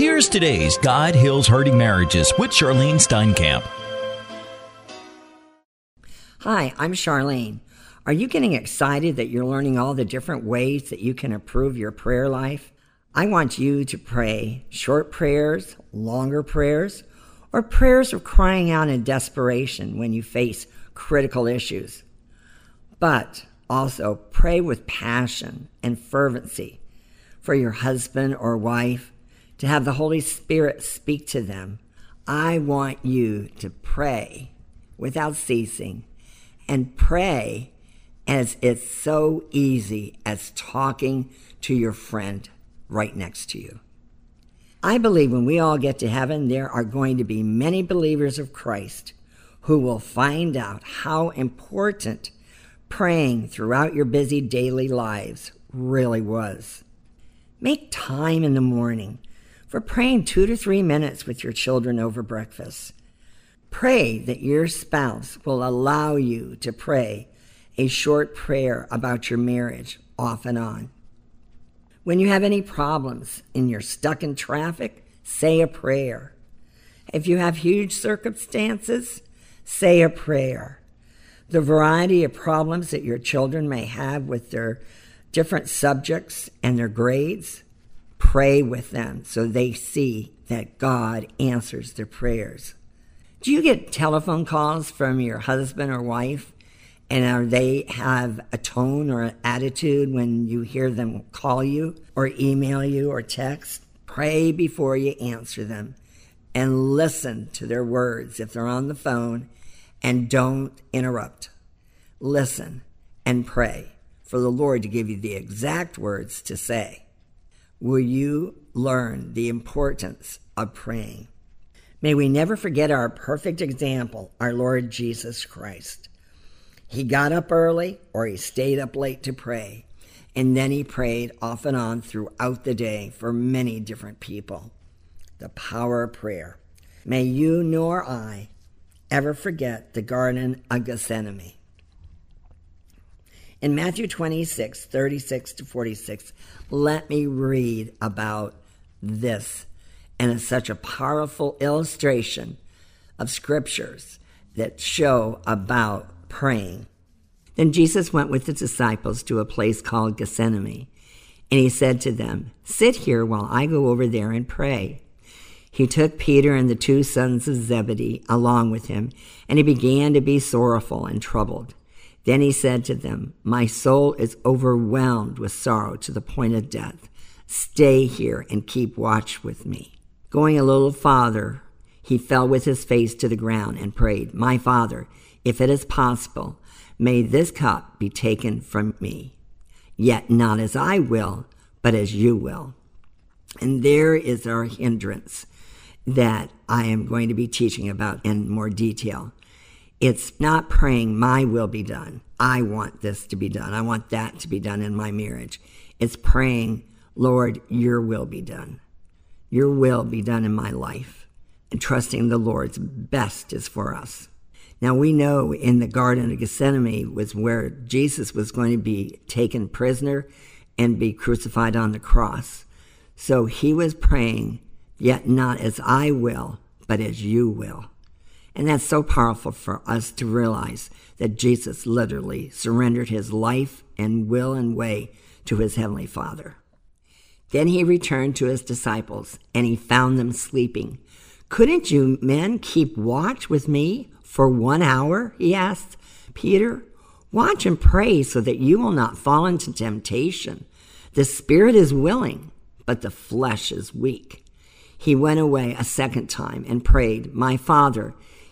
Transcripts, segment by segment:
Here's today's God Heals Hurting Marriages with Charlyne Steinkamp. Hi, I'm Charlyne. Are you getting excited that you're learning all the different ways that you can improve your prayer life? I want you to pray short prayers, longer prayers, or prayers of crying out in desperation when you face critical issues. But also pray with passion and fervency for your husband or wife to have the Holy Spirit speak to them. I want you to pray without ceasing and pray as it's so easy as talking to your friend right next to you. I believe when we all get to heaven, there are going to be many believers of Christ who will find out how important praying throughout your busy daily lives really was. Make time in the morning for praying two to three minutes with your children over breakfast. Pray that your spouse will allow you to pray a short prayer about your marriage off and on. When you have any problems and you're stuck in traffic, say a prayer. If you have huge circumstances, say a prayer. The variety of problems that your children may have with their different subjects and their grades, pray with them so they see that God answers their prayers. Do you get telephone calls from your husband or wife and are they have a tone or an attitude when you hear them call you or email you or text? Pray before you answer them and listen to their words if they're on the phone and don't interrupt. Listen and pray for the Lord to give you the exact words to say. Will you learn the importance of praying? May we never forget our perfect example, our Lord Jesus Christ. He got up early or he stayed up late to pray. And then he prayed off and on throughout the day for many different people. The power of prayer. May you nor I ever forget the Garden of Gethsemane. In Matthew 26, 36 to 46, let me read about this. And it's such a powerful illustration of scriptures that show about praying. Then Jesus went with his disciples to a place called Gethsemane, and he said to them, Sit here while I go over there and pray. He took Peter and the two sons of Zebedee along with him, and he began to be sorrowful and troubled. Then he said to them, My soul is overwhelmed with sorrow to the point of death. Stay here and keep watch with me. Going a little farther, he fell with his face to the ground and prayed, My Father, if it is possible, may this cup be taken from me. Yet not as I will, but as you will. And there is our hindrance that I am going to be teaching about in more detail. It's not praying, my will be done. I want this to be done. I want that to be done in my marriage. It's praying, Lord, your will be done. Your will be done in my life. And trusting the Lord's best is for us. Now we know in the Garden of Gethsemane was where Jesus was going to be taken prisoner and be crucified on the cross. So he was praying, yet not as I will, but as you will. And that's so powerful for us to realize that Jesus literally surrendered his life and will and way to his heavenly Father. Then he returned to his disciples and he found them sleeping. Couldn't you men keep watch with me for one hour? He asked Peter. Watch and pray so that you will not fall into temptation. The spirit is willing, but the flesh is weak. He went away a second time and prayed, My Father,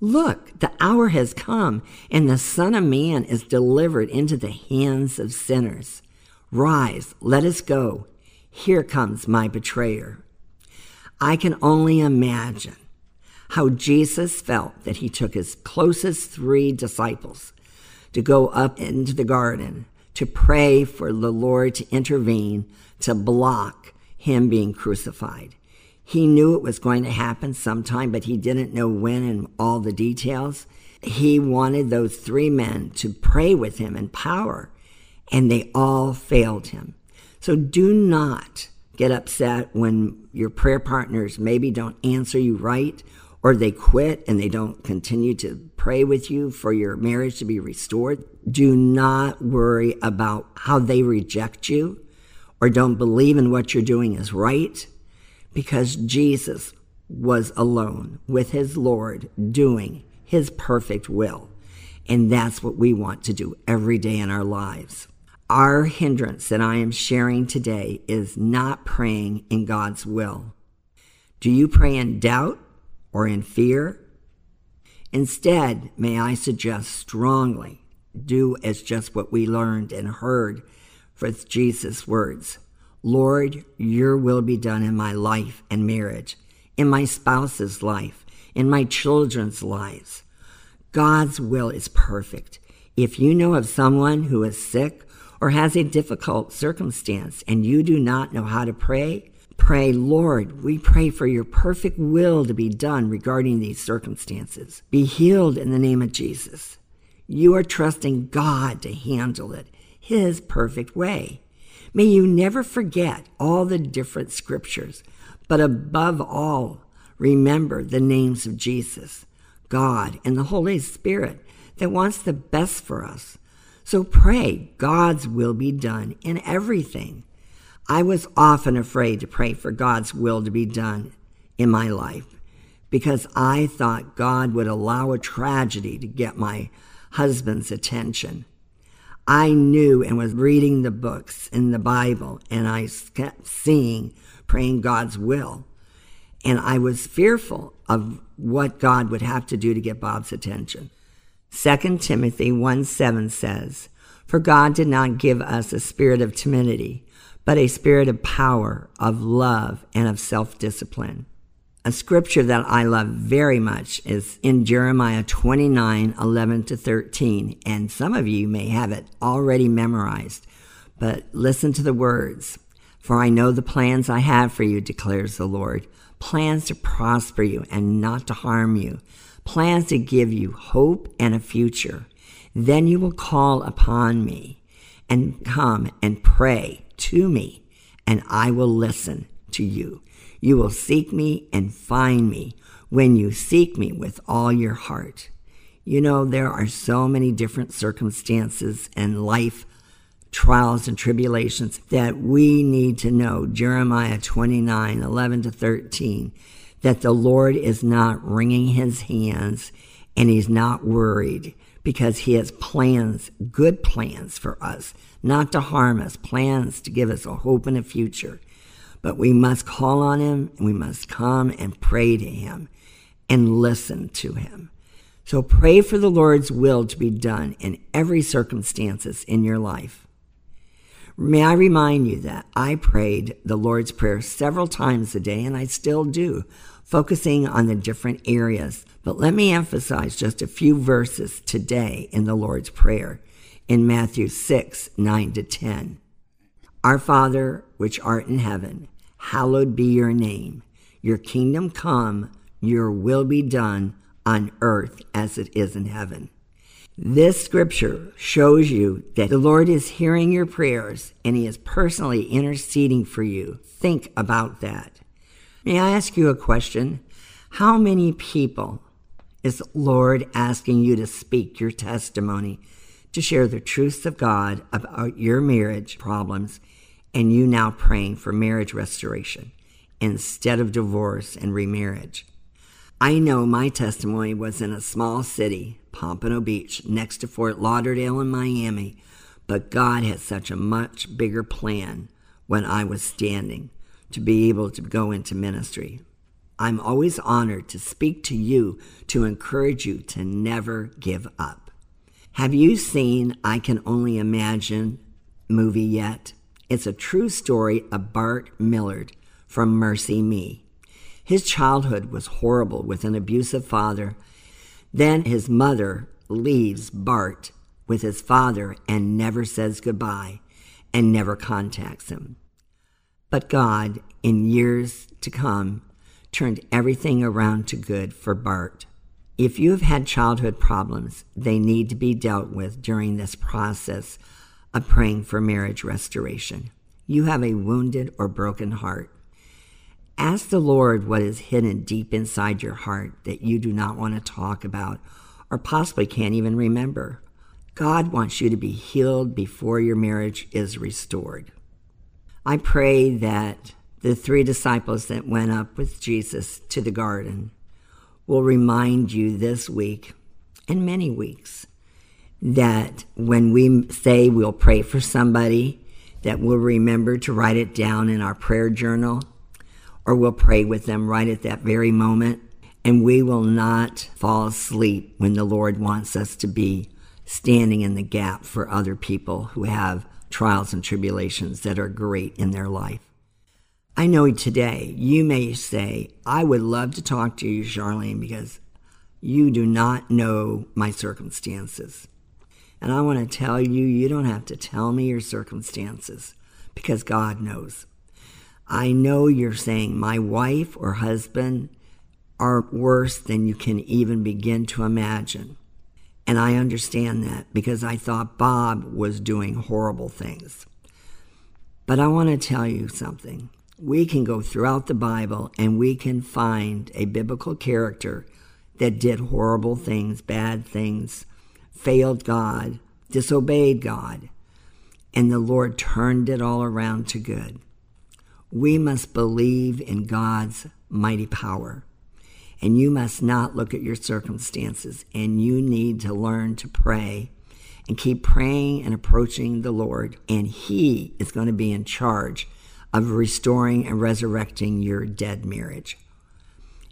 Look, the hour has come, and the Son of Man is delivered into the hands of sinners. Rise, let us go. Here comes my betrayer. I can only imagine how Jesus felt that he took his closest three disciples to go up into the garden to pray for the Lord to intervene to block him being crucified. He knew it was going to happen sometime, but he didn't know when and all the details. He wanted those three men to pray with him in power, and they all failed him. So do not get upset when your prayer partners maybe don't answer you right or they quit and they don't continue to pray with you for your marriage to be restored. Do not worry about how they reject you or don't believe in what you're doing is right because Jesus was alone with his Lord doing his perfect will. And that's what we want to do every day in our lives. Our hindrance that I am sharing today is not praying in God's will. Do you pray in doubt or in fear? Instead, may I suggest strongly do as just what we learned and heard with Jesus' words Lord, your will be done in my life and marriage, in my spouse's life, in my children's lives. God's will is perfect. If you know of someone who is sick or has a difficult circumstance and you do not know how to pray, pray, Lord, we pray for your perfect will to be done regarding these circumstances. Be healed in the name of Jesus. You are trusting God to handle it His perfect way. May you never forget all the different scriptures, but above all, remember the names of Jesus, God, and the Holy Spirit that wants the best for us. So pray God's will be done in everything. I was often afraid to pray for God's will to be done in my life because I thought God would allow a tragedy to get my husband's attention. I knew and was reading the books in the Bible, and I kept seeing praying God's will. And I was fearful of what God would have to do to get Bob's attention. 2 Timothy 1 7 says, For God did not give us a spirit of timidity but a spirit of power, of love, and of self discipline. A scripture that I love very much is in Jeremiah 29 11 to 13, and some of you may have it already memorized, but listen to the words. For I know the plans I have for you, declares the Lord plans to prosper you and not to harm you, plans to give you hope and a future. Then you will call upon me and come and pray to me, and I will listen to you. You will seek me and find me when you seek me with all your heart. You know, there are so many different circumstances and life trials and tribulations that we need to know. Jeremiah 29 11 to 13 that the Lord is not wringing his hands and he's not worried because he has plans, good plans for us, not to harm us, plans to give us a hope and a future. But we must call on him and we must come and pray to him and listen to him. So pray for the Lord's will to be done in every circumstances in your life. May I remind you that I prayed the Lord's Prayer several times a day, and I still do, focusing on the different areas. But let me emphasize just a few verses today in the Lord's Prayer in Matthew 6 9 to 10. Our Father, which art in heaven, hallowed be your name. Your kingdom come, your will be done on earth as it is in heaven. This scripture shows you that the Lord is hearing your prayers and He is personally interceding for you. Think about that. May I ask you a question? How many people is the Lord asking you to speak your testimony to share the truths of God about your marriage problems and you now praying for marriage restoration instead of divorce and remarriage. I know my testimony was in a small city, Pompano Beach, next to Fort Lauderdale in Miami, but God had such a much bigger plan when I was standing to be able to go into ministry. I'm always honored to speak to you to encourage you to never give up. Have you seen I Can Only Imagine movie yet? It's a true story of Bart Millard from MercyMe. His childhood was horrible with an abusive father. Then his mother leaves Bart with his father and never says goodbye and never contacts him. But God, in years to come, turned everything around to good for Bart. If you have had childhood problems, they need to be dealt with during this process of praying for marriage restoration. You have a wounded or broken heart. Ask the Lord what is hidden deep inside your heart that you do not want to talk about or possibly can't even remember. God wants you to be healed before your marriage is restored. I pray that the three disciples that went up with Jesus to the garden will remind you this week and many weeks that when we say we'll pray for somebody, that we'll remember to write it down in our prayer journal or we'll pray with them right at that very moment. And we will not fall asleep when the Lord wants us to be standing in the gap for other people who have trials and tribulations that are great in their life. I know today you may say, I would love to talk to you, Charlyne, because you do not know my circumstances. And I want to tell you, you don't have to tell me your circumstances because God knows. I know you're saying my wife or husband are worse than you can even begin to imagine. And I understand that because I thought Bob was doing horrible things. But I want to tell you something. We can go throughout the Bible and we can find a biblical character that did horrible things, bad things, failed God, disobeyed God, and the Lord turned it all around to good. We must believe in God's mighty power. And you must not look at your circumstances, and you need to learn to pray and keep praying and approaching the Lord, and He is going to be in charge of restoring and resurrecting your dead marriage.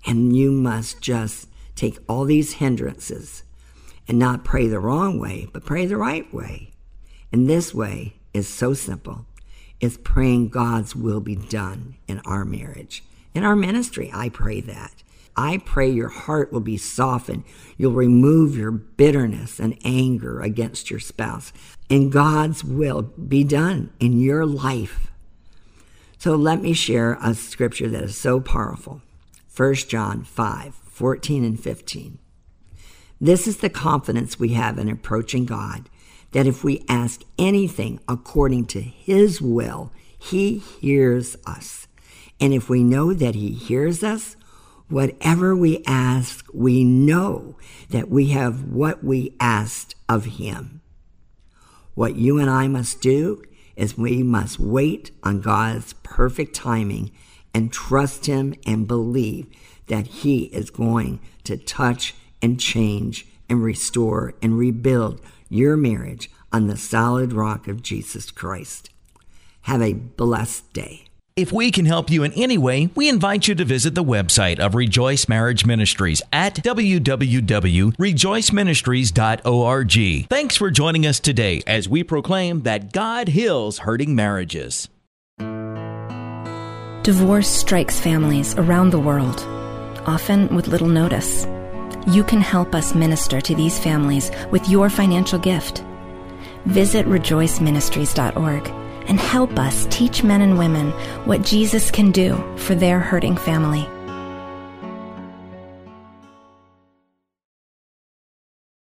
And you must just take all these hindrances and not pray the wrong way, but pray the right way. And this way is so simple. It's praying God's will be done in our marriage. In our ministry, I pray that. I pray your heart will be softened. You'll remove your bitterness and anger against your spouse. And God's will be done in your life. So let me share a scripture that is so powerful. 1 John 5, 14 and 15. This is the confidence we have in approaching God that if we ask anything according to His will, He hears us. And if we know that He hears us, whatever we ask, we know that we have what we asked of Him. What you and I must do is we must wait on God's perfect timing and trust Him and believe that He is going to touch and change and restore and rebuild your marriage on the solid rock of Jesus Christ. Have a blessed day. If we can help you in any way, we invite you to visit the website of Rejoice Marriage Ministries at www.rejoiceministries.org. Thanks for joining us today as we proclaim that God heals hurting marriages. Divorce strikes families around the world, often with little notice you can help us minister to these families with your financial gift. Visit rejoiceministries.org and help us teach men and women what Jesus can do for their hurting family.